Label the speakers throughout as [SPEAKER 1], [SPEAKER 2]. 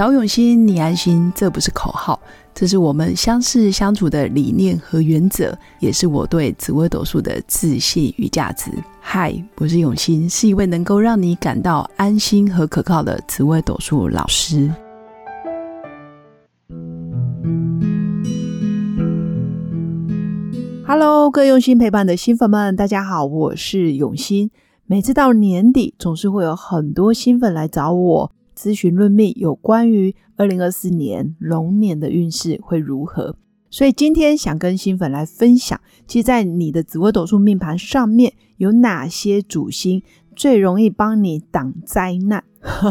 [SPEAKER 1] 找永新，你安心，这不是口号，这是我们相识相处的理念和原则，也是我对紫微斗数的自信与价值。嗨，我是永新，是一位能够让你感到安心和可靠的紫微斗数老师。Hello，各用心陪伴的新粉们，大家好，我是永新。每次到年底，总是会有很多新粉来找我。咨询论命有关于二零二四年龙年的运势会如何，所以今天想跟新粉来分享，其实，在你的紫微斗数命盘上面有哪些主星最容易帮你挡灾难，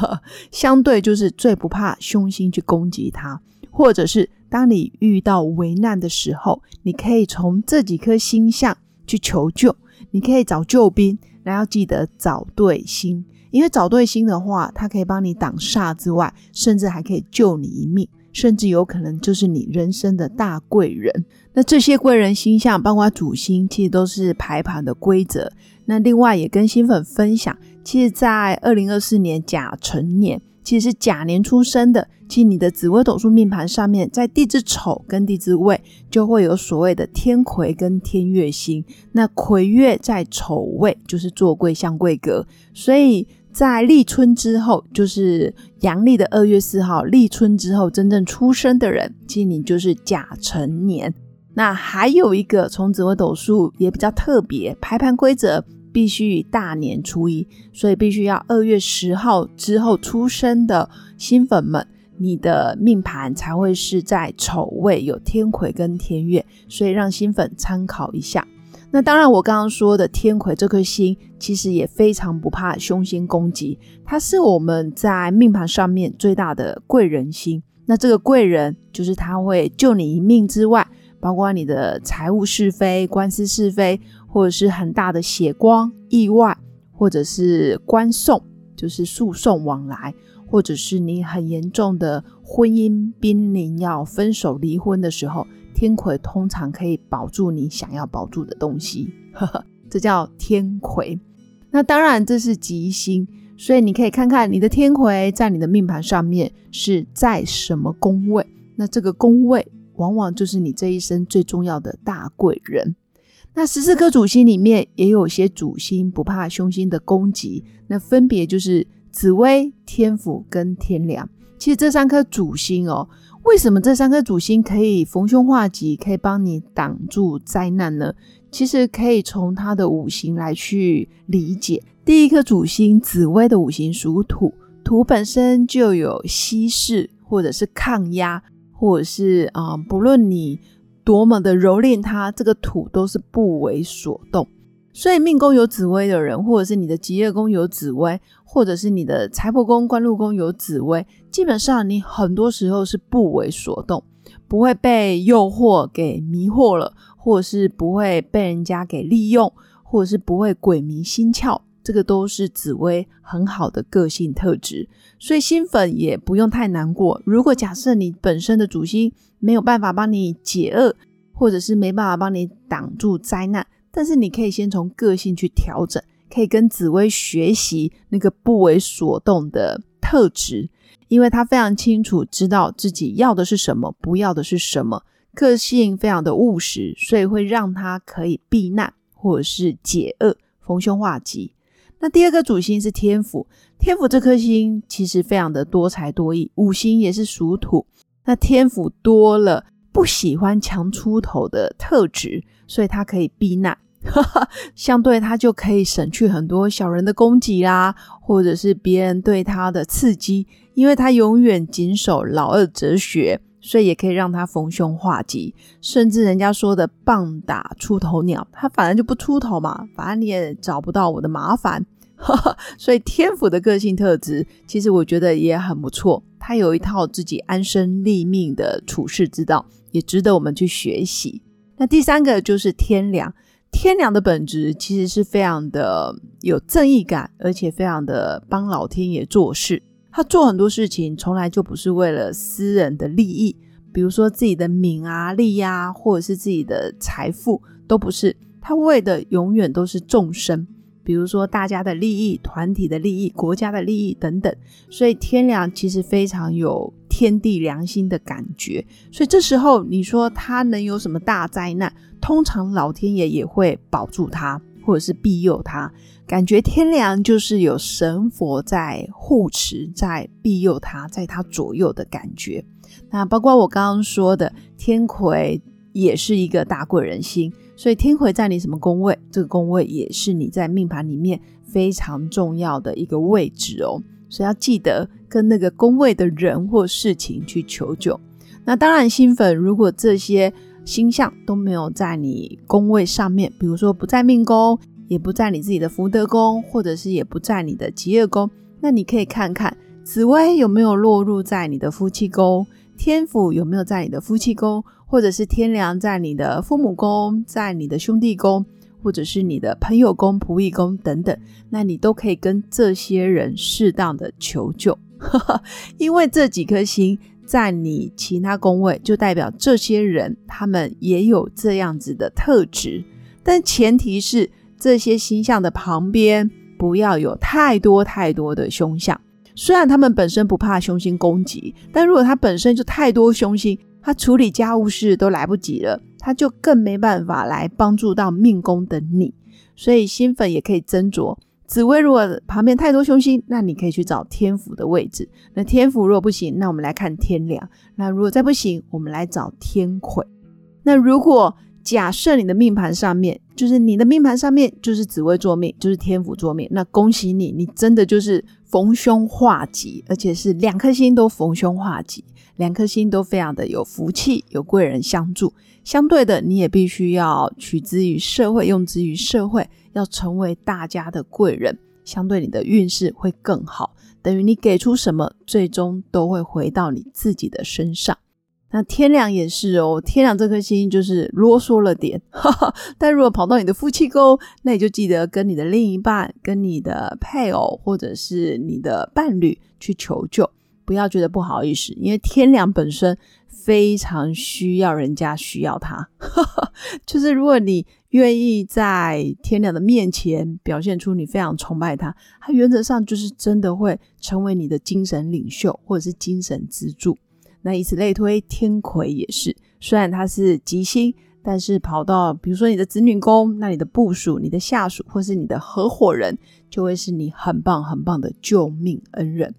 [SPEAKER 1] 相对就是最不怕凶星去攻击它，或者是当你遇到危难的时候，你可以从这几颗星象去求救，你可以找救兵，然后记得找对星。因为找对星的话，它可以帮你挡煞之外，甚至还可以救你一命，甚至有可能就是你人生的大贵人。那这些贵人星象，包括主星，其实都是排盘的规则。那另外也跟新粉分享，其实，在二零二四年甲辰年，其实是甲年出生的，其实你的紫微斗数命盘上面，在地支丑跟地支未，就会有所谓的天魁跟天月星。那魁月在丑位，就是做贵相贵格，所以。在立春之后，就是阳历的二月四号，立春之后真正出生的人，其实你就是甲辰年。那还有一个从紫微斗数也比较特别，排盘规则必须大年初一，所以必须要二月十号之后出生的新粉们，你的命盘才会是在丑位，有天魁跟天月，所以让新粉参考一下。那当然，我刚刚说的天魁这颗星，其实也非常不怕凶星攻击，它是我们在命盘上面最大的贵人星。那这个贵人，就是他会救你一命之外，包括你的财务是非、官司是非，或者是很大的血光意外，或者是官送，就是诉讼往来，或者是你很严重的婚姻濒临要分手离婚的时候。天魁通常可以保住你想要保住的东西，呵呵这叫天魁。那当然这是吉星，所以你可以看看你的天魁在你的命盘上面是在什么宫位。那这个宫位往往就是你这一生最重要的大贵人。那十四颗主星里面也有些主星不怕凶星的攻击，那分别就是紫薇、天府跟天梁。其实这三颗主星哦。为什么这三颗主星可以逢凶化吉，可以帮你挡住灾难呢？其实可以从它的五行来去理解。第一颗主星紫薇的五行属土，土本身就有稀释或者是抗压，或者是啊，不论你多么的蹂躏它，这个土都是不为所动。所以命宫有紫薇的人，或者是你的吉业宫有紫薇，或者是你的财帛宫、官禄宫有紫薇，基本上你很多时候是不为所动，不会被诱惑给迷惑了，或者是不会被人家给利用，或者是不会鬼迷心窍，这个都是紫薇很好的个性特质。所以新粉也不用太难过。如果假设你本身的主星没有办法帮你解厄，或者是没办法帮你挡住灾难。但是你可以先从个性去调整，可以跟紫薇学习那个不为所动的特质，因为他非常清楚知道自己要的是什么，不要的是什么，个性非常的务实，所以会让他可以避难或者是解厄、逢凶化吉。那第二个主星是天府，天府这颗星其实非常的多才多艺，五行也是属土，那天府多了不喜欢强出头的特质，所以他可以避难。相对他就可以省去很多小人的攻击啦，或者是别人对他的刺激，因为他永远谨守老二哲学，所以也可以让他逢凶化吉。甚至人家说的棒打出头鸟，他反而就不出头嘛，反正你也找不到我的麻烦。所以天府的个性特质，其实我觉得也很不错。他有一套自己安身立命的处世之道，也值得我们去学习。那第三个就是天良。天良的本质其实是非常的有正义感，而且非常的帮老天爷做事。他做很多事情从来就不是为了私人的利益，比如说自己的名啊利呀，或者是自己的财富，都不是。他为的永远都是众生，比如说大家的利益、团体的利益、国家的利益等等。所以天良其实非常有天地良心的感觉。所以这时候你说他能有什么大灾难？通常老天爷也会保住他，或者是庇佑他。感觉天良就是有神佛在护持、在庇佑他，在他左右的感觉。那包括我刚刚说的天魁也是一个大贵人星，所以天魁在你什么宫位？这个宫位也是你在命盘里面非常重要的一个位置哦。所以要记得跟那个宫位的人或事情去求救。那当然，新粉如果这些星象都没有在你宫位上面，比如说不在命宫。也不在你自己的福德宫，或者是也不在你的吉业宫，那你可以看看紫薇有没有落入在你的夫妻宫，天府有没有在你的夫妻宫，或者是天梁在你的父母宫，在你的兄弟宫，或者是你的朋友宫、仆役宫等等，那你都可以跟这些人适当的求救，因为这几颗星在你其他宫位，就代表这些人他们也有这样子的特质，但前提是。这些星象的旁边不要有太多太多的凶相。虽然他们本身不怕凶星攻击，但如果他本身就太多凶星，他处理家务事都来不及了，他就更没办法来帮助到命宫的你。所以新粉也可以斟酌，紫薇如果旁边太多凶星，那你可以去找天府的位置。那天府如果不行，那我们来看天梁。那如果再不行，我们来找天魁。那如果假设你的命盘上面，就是你的命盘上面就是紫薇坐命，就是天府坐命，那恭喜你，你真的就是逢凶化吉，而且是两颗星都逢凶化吉，两颗星都非常的有福气，有贵人相助。相对的，你也必须要取之于社会，用之于社会，要成为大家的贵人，相对你的运势会更好。等于你给出什么，最终都会回到你自己的身上。那天亮也是哦，天亮这颗星就是啰嗦了点，但如果跑到你的夫妻宫，那你就记得跟你的另一半、跟你的配偶或者是你的伴侣去求救，不要觉得不好意思，因为天梁本身非常需要人家需要他，就是如果你愿意在天梁的面前表现出你非常崇拜他，他原则上就是真的会成为你的精神领袖或者是精神支柱。那以此类推，天魁也是，虽然他是吉星，但是跑到比如说你的子女宫，那你的部属、你的下属或是你的合伙人，就会是你很棒很棒的救命恩人。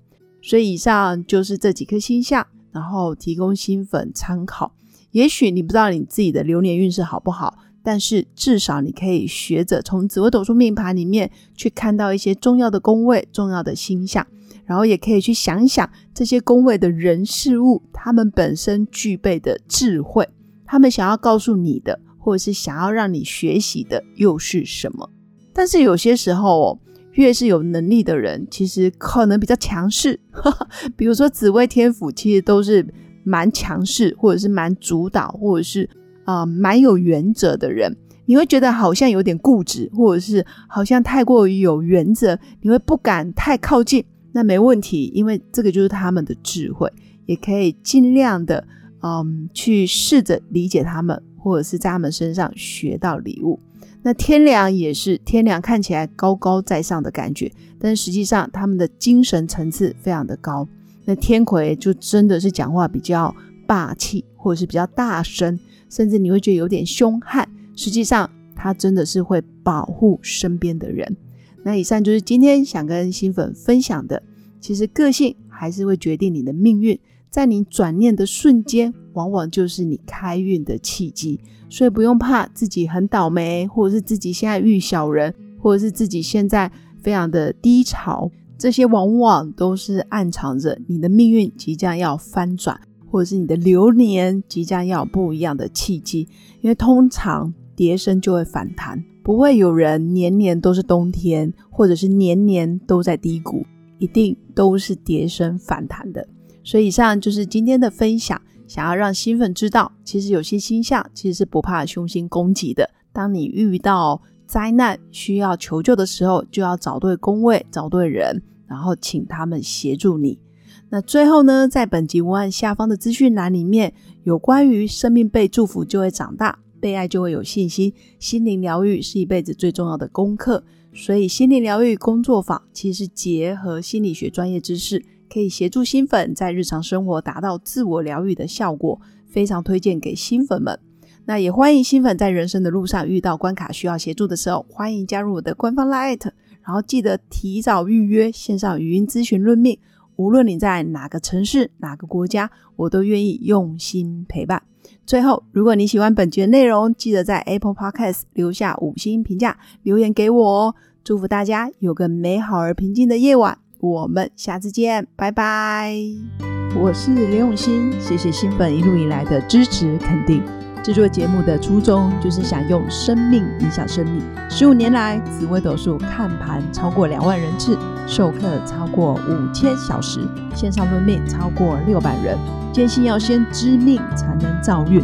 [SPEAKER 1] 所以以上就是这几颗星象，然后提供新粉参考。也许你不知道你自己的流年运势好不好，但是至少你可以学着从紫微斗数命盘里面去看到一些重要的宫位、重要的星象。然后也可以去想想这些宫位的人事物，他们本身具备的智慧，他们想要告诉你的，或者是想要让你学习的又是什么？但是有些时候，越是有能力的人，其实可能比较强势。比如说紫薇天府，其实都是蛮强势，或者是蛮主导，或者是啊蛮有原则的人。你会觉得好像有点固执，或者是好像太过于有原则，你会不敢太靠近。那没问题，因为这个就是他们的智慧，也可以尽量的，嗯，去试着理解他们，或者是在他们身上学到礼物。那天良也是，天良看起来高高在上的感觉，但实际上他们的精神层次非常的高。那天魁就真的是讲话比较霸气，或者是比较大声，甚至你会觉得有点凶悍。实际上他真的是会保护身边的人。那以上就是今天想跟新粉分享的。其实个性还是会决定你的命运，在你转念的瞬间，往往就是你开运的契机。所以不用怕自己很倒霉，或者是自己现在遇小人，或者是自己现在非常的低潮，这些往往都是暗藏着你的命运即将要翻转，或者是你的流年即将要不一样的契机。因为通常跌升就会反弹。不会有人年年都是冬天，或者是年年都在低谷，一定都是跌升反弹的。所以以上就是今天的分享，想要让新粉知道，其实有些星象其实是不怕凶星攻击的。当你遇到灾难需要求救的时候，就要找对宫位，找对人，然后请他们协助你。那最后呢，在本集文案下方的资讯栏里面有关于生命被祝福就会长大。被爱就会有信心，心灵疗愈是一辈子最重要的功课。所以心理疗愈工作坊其实结合心理学专业知识，可以协助新粉在日常生活达到自我疗愈的效果，非常推荐给新粉们。那也欢迎新粉在人生的路上遇到关卡需要协助的时候，欢迎加入我的官方 Line，然后记得提早预约线上语音咨询论命。无论你在哪个城市、哪个国家，我都愿意用心陪伴。最后，如果你喜欢本节内容，记得在 Apple Podcast 留下五星评价，留言给我哦。祝福大家有个美好而平静的夜晚，我们下次见，拜拜。我是刘永新，谢谢新粉一路以来的支持肯定。制作节目的初衷就是想用生命影响生命。十五年来，紫微斗数看盘超过两万人次，授课超过五千小时，线上论命超过六百人。坚信要先知命才能造运，